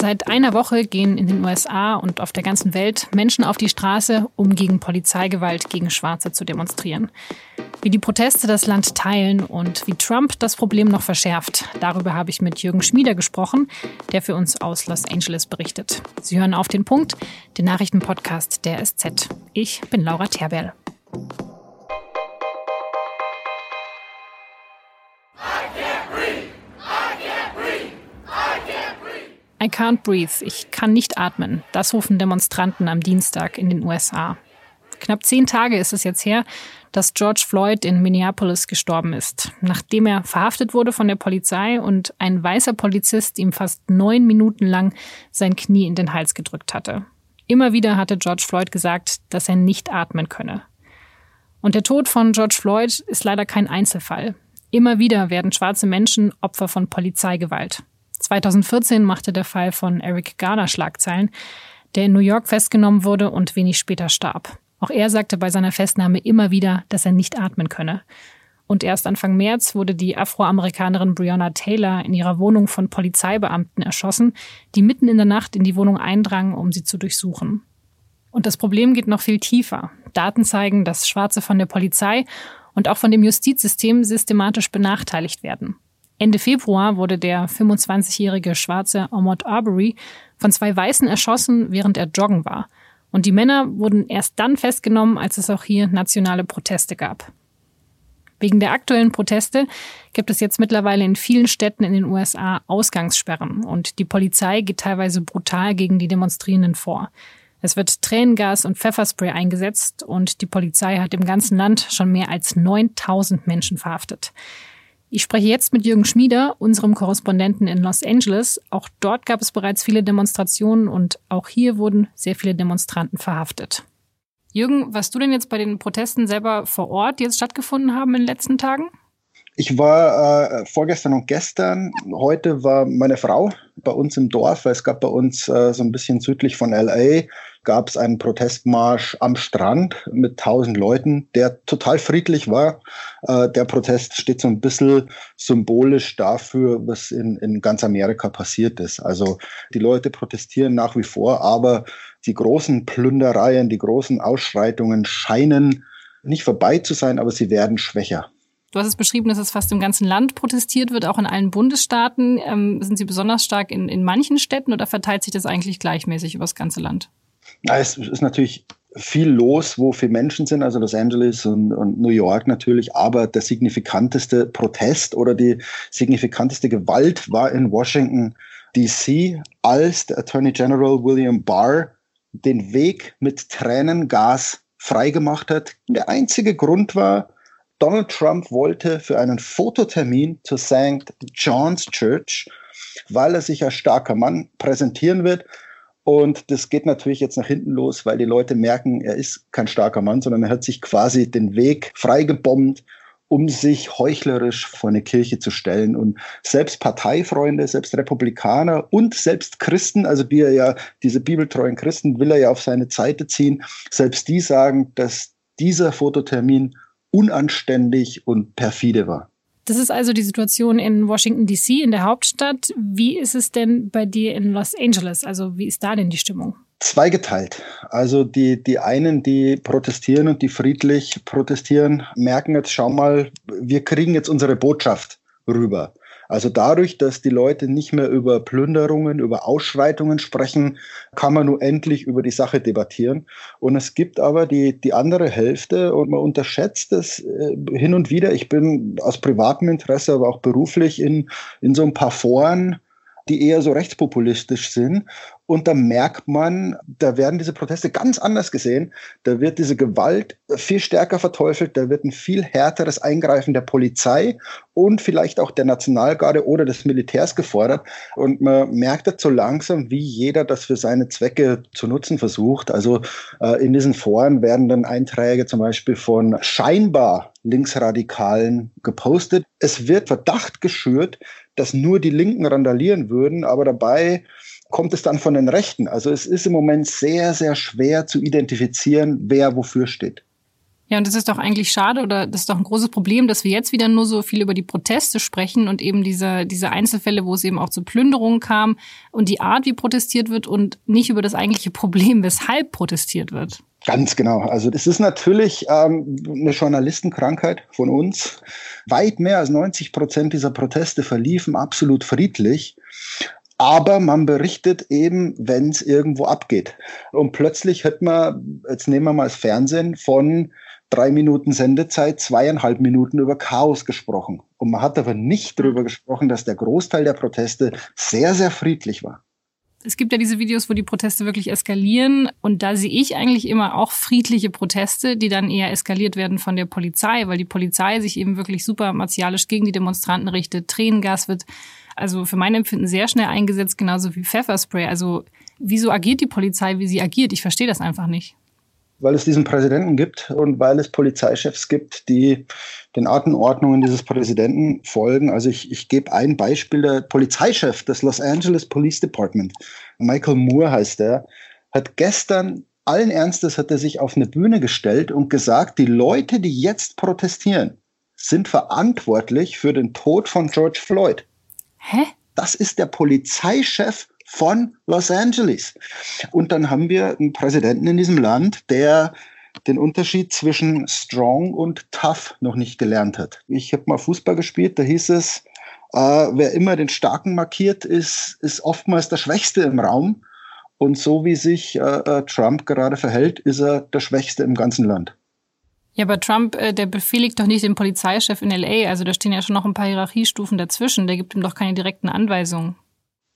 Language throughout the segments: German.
Seit einer Woche gehen in den USA und auf der ganzen Welt Menschen auf die Straße, um gegen Polizeigewalt gegen Schwarze zu demonstrieren. Wie die Proteste das Land teilen und wie Trump das Problem noch verschärft, darüber habe ich mit Jürgen Schmieder gesprochen, der für uns aus Los Angeles berichtet. Sie hören auf den Punkt, den Nachrichtenpodcast der SZ. Ich bin Laura Terberl. I can't breathe, ich kann nicht atmen. Das rufen Demonstranten am Dienstag in den USA. Knapp zehn Tage ist es jetzt her, dass George Floyd in Minneapolis gestorben ist, nachdem er verhaftet wurde von der Polizei und ein weißer Polizist ihm fast neun Minuten lang sein Knie in den Hals gedrückt hatte. Immer wieder hatte George Floyd gesagt, dass er nicht atmen könne. Und der Tod von George Floyd ist leider kein Einzelfall. Immer wieder werden schwarze Menschen Opfer von Polizeigewalt. 2014 machte der Fall von Eric Garner Schlagzeilen, der in New York festgenommen wurde und wenig später starb. Auch er sagte bei seiner Festnahme immer wieder, dass er nicht atmen könne. Und erst Anfang März wurde die Afroamerikanerin Breonna Taylor in ihrer Wohnung von Polizeibeamten erschossen, die mitten in der Nacht in die Wohnung eindrangen, um sie zu durchsuchen. Und das Problem geht noch viel tiefer. Daten zeigen, dass Schwarze von der Polizei und auch von dem Justizsystem systematisch benachteiligt werden. Ende Februar wurde der 25-jährige schwarze Ahmad Arbery von zwei Weißen erschossen, während er joggen war. Und die Männer wurden erst dann festgenommen, als es auch hier nationale Proteste gab. Wegen der aktuellen Proteste gibt es jetzt mittlerweile in vielen Städten in den USA Ausgangssperren und die Polizei geht teilweise brutal gegen die Demonstrierenden vor. Es wird Tränengas und Pfefferspray eingesetzt und die Polizei hat im ganzen Land schon mehr als 9000 Menschen verhaftet. Ich spreche jetzt mit Jürgen Schmieder, unserem Korrespondenten in Los Angeles. Auch dort gab es bereits viele Demonstrationen und auch hier wurden sehr viele Demonstranten verhaftet. Jürgen, warst du denn jetzt bei den Protesten selber vor Ort, die jetzt stattgefunden haben in den letzten Tagen? Ich war äh, vorgestern und gestern. Heute war meine Frau bei uns im Dorf, weil es gab bei uns äh, so ein bisschen südlich von LA gab es einen Protestmarsch am Strand mit tausend Leuten, der total friedlich war. Äh, der Protest steht so ein bisschen symbolisch dafür, was in, in ganz Amerika passiert ist. Also die Leute protestieren nach wie vor, aber die großen Plündereien, die großen Ausschreitungen scheinen nicht vorbei zu sein, aber sie werden schwächer. Du hast es beschrieben, dass es fast im ganzen Land protestiert wird, auch in allen Bundesstaaten. Ähm, sind sie besonders stark in, in manchen Städten oder verteilt sich das eigentlich gleichmäßig über das ganze Land? Ja, es ist natürlich viel los, wo viele Menschen sind, also Los Angeles und, und, New York natürlich, aber der signifikanteste Protest oder die signifikanteste Gewalt war in Washington DC, als der Attorney General William Barr den Weg mit Tränengas freigemacht hat. Der einzige Grund war, Donald Trump wollte für einen Fototermin zur St. John's Church, weil er sich als starker Mann präsentieren wird, und das geht natürlich jetzt nach hinten los, weil die Leute merken, er ist kein starker Mann, sondern er hat sich quasi den Weg freigebombt, um sich heuchlerisch vor eine Kirche zu stellen. Und selbst Parteifreunde, selbst Republikaner und selbst Christen, also die er ja, diese bibeltreuen Christen will er ja auf seine Seite ziehen, selbst die sagen, dass dieser Fototermin unanständig und perfide war. Das ist also die Situation in Washington, DC, in der Hauptstadt. Wie ist es denn bei dir in Los Angeles? Also wie ist da denn die Stimmung? Zweigeteilt. Also die, die einen, die protestieren und die friedlich protestieren, merken jetzt, schau mal, wir kriegen jetzt unsere Botschaft rüber. Also dadurch, dass die Leute nicht mehr über Plünderungen, über Ausschreitungen sprechen, kann man nur endlich über die Sache debattieren. Und es gibt aber die, die andere Hälfte und man unterschätzt es äh, hin und wieder. Ich bin aus privatem Interesse, aber auch beruflich in, in so ein paar Foren, die eher so rechtspopulistisch sind. Und da merkt man, da werden diese Proteste ganz anders gesehen. Da wird diese Gewalt viel stärker verteufelt. Da wird ein viel härteres Eingreifen der Polizei und vielleicht auch der Nationalgarde oder des Militärs gefordert. Und man merkt jetzt so langsam, wie jeder das für seine Zwecke zu nutzen versucht. Also äh, in diesen Foren werden dann Einträge zum Beispiel von scheinbar Linksradikalen gepostet. Es wird Verdacht geschürt, dass nur die Linken randalieren würden, aber dabei kommt es dann von den Rechten. Also es ist im Moment sehr, sehr schwer zu identifizieren, wer wofür steht. Ja, und das ist doch eigentlich schade oder das ist doch ein großes Problem, dass wir jetzt wieder nur so viel über die Proteste sprechen und eben diese, diese Einzelfälle, wo es eben auch zu Plünderungen kam und die Art, wie protestiert wird und nicht über das eigentliche Problem, weshalb protestiert wird. Ganz genau. Also das ist natürlich ähm, eine Journalistenkrankheit von uns. Weit mehr als 90 Prozent dieser Proteste verliefen absolut friedlich. Aber man berichtet eben, wenn es irgendwo abgeht. Und plötzlich hört man, jetzt nehmen wir mal das Fernsehen, von drei Minuten Sendezeit, zweieinhalb Minuten über Chaos gesprochen. Und man hat aber nicht darüber gesprochen, dass der Großteil der Proteste sehr, sehr friedlich war. Es gibt ja diese Videos, wo die Proteste wirklich eskalieren. Und da sehe ich eigentlich immer auch friedliche Proteste, die dann eher eskaliert werden von der Polizei, weil die Polizei sich eben wirklich super martialisch gegen die Demonstranten richtet. Tränengas wird also für mein Empfinden sehr schnell eingesetzt, genauso wie Pfefferspray. Also wieso agiert die Polizei, wie sie agiert? Ich verstehe das einfach nicht weil es diesen Präsidenten gibt und weil es Polizeichefs gibt, die den Artenordnungen dieses Präsidenten folgen. Also ich, ich gebe ein Beispiel. Der Polizeichef des Los Angeles Police Department, Michael Moore heißt er, hat gestern allen Ernstes hat er sich auf eine Bühne gestellt und gesagt, die Leute, die jetzt protestieren, sind verantwortlich für den Tod von George Floyd. Hä? Das ist der Polizeichef von Los Angeles. Und dann haben wir einen Präsidenten in diesem Land, der den Unterschied zwischen strong und tough noch nicht gelernt hat. Ich habe mal Fußball gespielt, da hieß es, äh, wer immer den Starken markiert, ist, ist oftmals der Schwächste im Raum. Und so wie sich äh, äh Trump gerade verhält, ist er der Schwächste im ganzen Land. Ja, aber Trump, äh, der befehligt doch nicht den Polizeichef in LA. Also da stehen ja schon noch ein paar Hierarchiestufen dazwischen. Der gibt ihm doch keine direkten Anweisungen.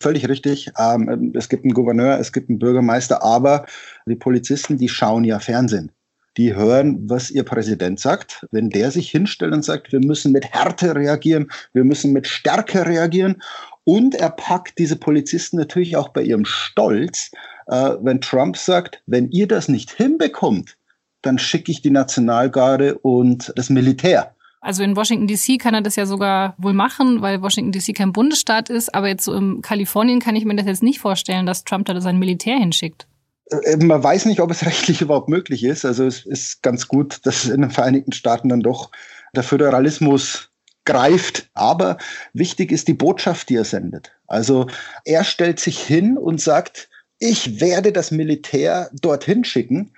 Völlig richtig. Ähm, es gibt einen Gouverneur, es gibt einen Bürgermeister, aber die Polizisten, die schauen ja Fernsehen. Die hören, was ihr Präsident sagt. Wenn der sich hinstellt und sagt, wir müssen mit Härte reagieren, wir müssen mit Stärke reagieren. Und er packt diese Polizisten natürlich auch bei ihrem Stolz, äh, wenn Trump sagt, wenn ihr das nicht hinbekommt, dann schicke ich die Nationalgarde und das Militär. Also in Washington DC kann er das ja sogar wohl machen, weil Washington DC kein Bundesstaat ist. Aber jetzt so in Kalifornien kann ich mir das jetzt nicht vorstellen, dass Trump da sein Militär hinschickt. Äh, man weiß nicht, ob es rechtlich überhaupt möglich ist. Also es ist ganz gut, dass in den Vereinigten Staaten dann doch der Föderalismus greift. Aber wichtig ist die Botschaft, die er sendet. Also er stellt sich hin und sagt, ich werde das Militär dorthin schicken.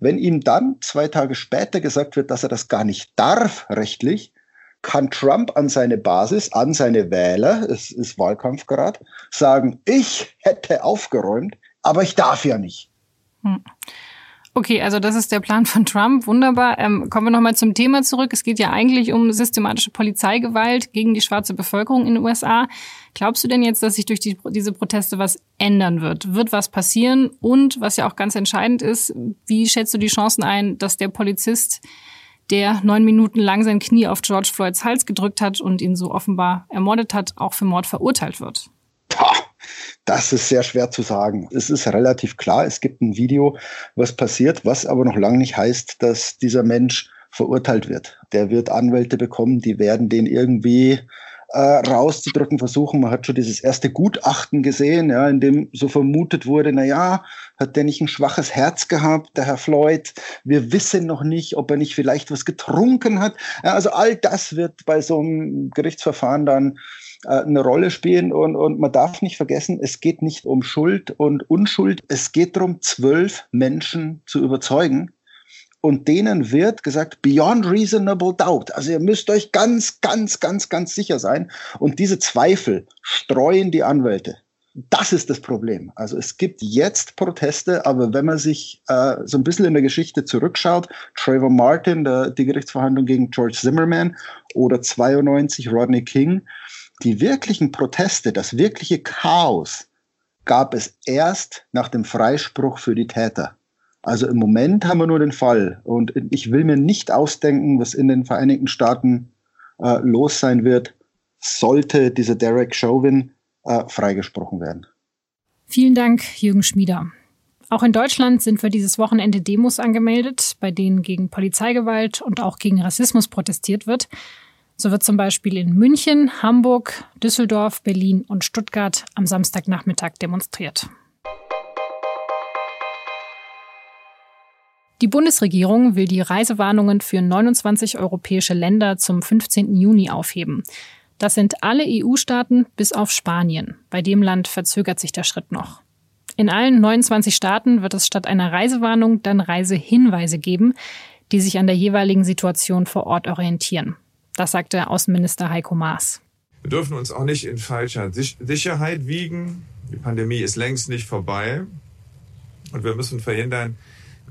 Wenn ihm dann zwei Tage später gesagt wird, dass er das gar nicht darf rechtlich, kann Trump an seine Basis, an seine Wähler, es ist Wahlkampf gerade, sagen, ich hätte aufgeräumt, aber ich darf ja nicht. Hm. Okay, also das ist der Plan von Trump. Wunderbar. Ähm, kommen wir nochmal zum Thema zurück. Es geht ja eigentlich um systematische Polizeigewalt gegen die schwarze Bevölkerung in den USA. Glaubst du denn jetzt, dass sich durch die, diese Proteste was ändern wird? Wird was passieren? Und was ja auch ganz entscheidend ist, wie schätzt du die Chancen ein, dass der Polizist, der neun Minuten lang sein Knie auf George Floyds Hals gedrückt hat und ihn so offenbar ermordet hat, auch für Mord verurteilt wird? Das ist sehr schwer zu sagen. Es ist relativ klar, es gibt ein Video, was passiert, was aber noch lange nicht heißt, dass dieser Mensch verurteilt wird. Der wird Anwälte bekommen, die werden den irgendwie äh, rauszudrücken versuchen. Man hat schon dieses erste Gutachten gesehen, ja, in dem so vermutet wurde, na ja, hat der nicht ein schwaches Herz gehabt, der Herr Floyd? Wir wissen noch nicht, ob er nicht vielleicht was getrunken hat. Ja, also all das wird bei so einem Gerichtsverfahren dann eine Rolle spielen. Und, und man darf nicht vergessen, es geht nicht um Schuld und Unschuld. Es geht darum, zwölf Menschen zu überzeugen. Und denen wird gesagt, beyond reasonable doubt. Also ihr müsst euch ganz, ganz, ganz, ganz sicher sein. Und diese Zweifel streuen die Anwälte. Das ist das Problem. Also es gibt jetzt Proteste, aber wenn man sich äh, so ein bisschen in der Geschichte zurückschaut, Trayvon Martin, der, die Gerichtsverhandlung gegen George Zimmerman oder 92 Rodney King, die wirklichen Proteste, das wirkliche Chaos gab es erst nach dem Freispruch für die Täter. Also im Moment haben wir nur den Fall. Und ich will mir nicht ausdenken, was in den Vereinigten Staaten äh, los sein wird, sollte dieser Derek Chauvin äh, freigesprochen werden. Vielen Dank, Jürgen Schmieder. Auch in Deutschland sind für dieses Wochenende Demos angemeldet, bei denen gegen Polizeigewalt und auch gegen Rassismus protestiert wird. So wird zum Beispiel in München, Hamburg, Düsseldorf, Berlin und Stuttgart am Samstagnachmittag demonstriert. Die Bundesregierung will die Reisewarnungen für 29 europäische Länder zum 15. Juni aufheben. Das sind alle EU-Staaten bis auf Spanien. Bei dem Land verzögert sich der Schritt noch. In allen 29 Staaten wird es statt einer Reisewarnung dann Reisehinweise geben, die sich an der jeweiligen Situation vor Ort orientieren. Das sagte Außenminister Heiko Maas. Wir dürfen uns auch nicht in falscher Sicherheit wiegen. Die Pandemie ist längst nicht vorbei. Und wir müssen verhindern,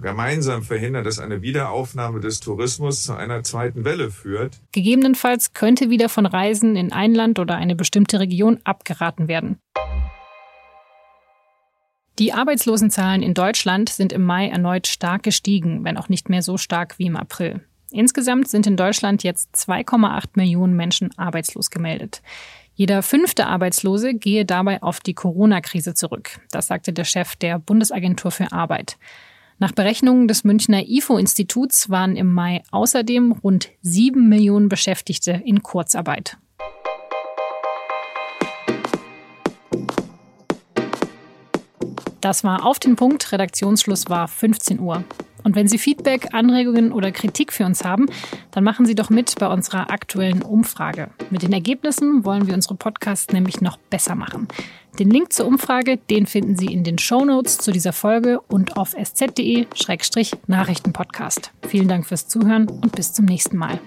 gemeinsam verhindern, dass eine Wiederaufnahme des Tourismus zu einer zweiten Welle führt. Gegebenenfalls könnte wieder von Reisen in ein Land oder eine bestimmte Region abgeraten werden. Die Arbeitslosenzahlen in Deutschland sind im Mai erneut stark gestiegen, wenn auch nicht mehr so stark wie im April. Insgesamt sind in Deutschland jetzt 2,8 Millionen Menschen arbeitslos gemeldet. Jeder fünfte Arbeitslose gehe dabei auf die Corona-Krise zurück. Das sagte der Chef der Bundesagentur für Arbeit. Nach Berechnungen des Münchner IFO-Instituts waren im Mai außerdem rund sieben Millionen Beschäftigte in Kurzarbeit. Das war auf den Punkt. Redaktionsschluss war 15 Uhr. Und wenn Sie Feedback, Anregungen oder Kritik für uns haben, dann machen Sie doch mit bei unserer aktuellen Umfrage. Mit den Ergebnissen wollen wir unsere Podcasts nämlich noch besser machen. Den Link zur Umfrage, den finden Sie in den Show Notes zu dieser Folge und auf sz.de-nachrichtenpodcast. Vielen Dank fürs Zuhören und bis zum nächsten Mal.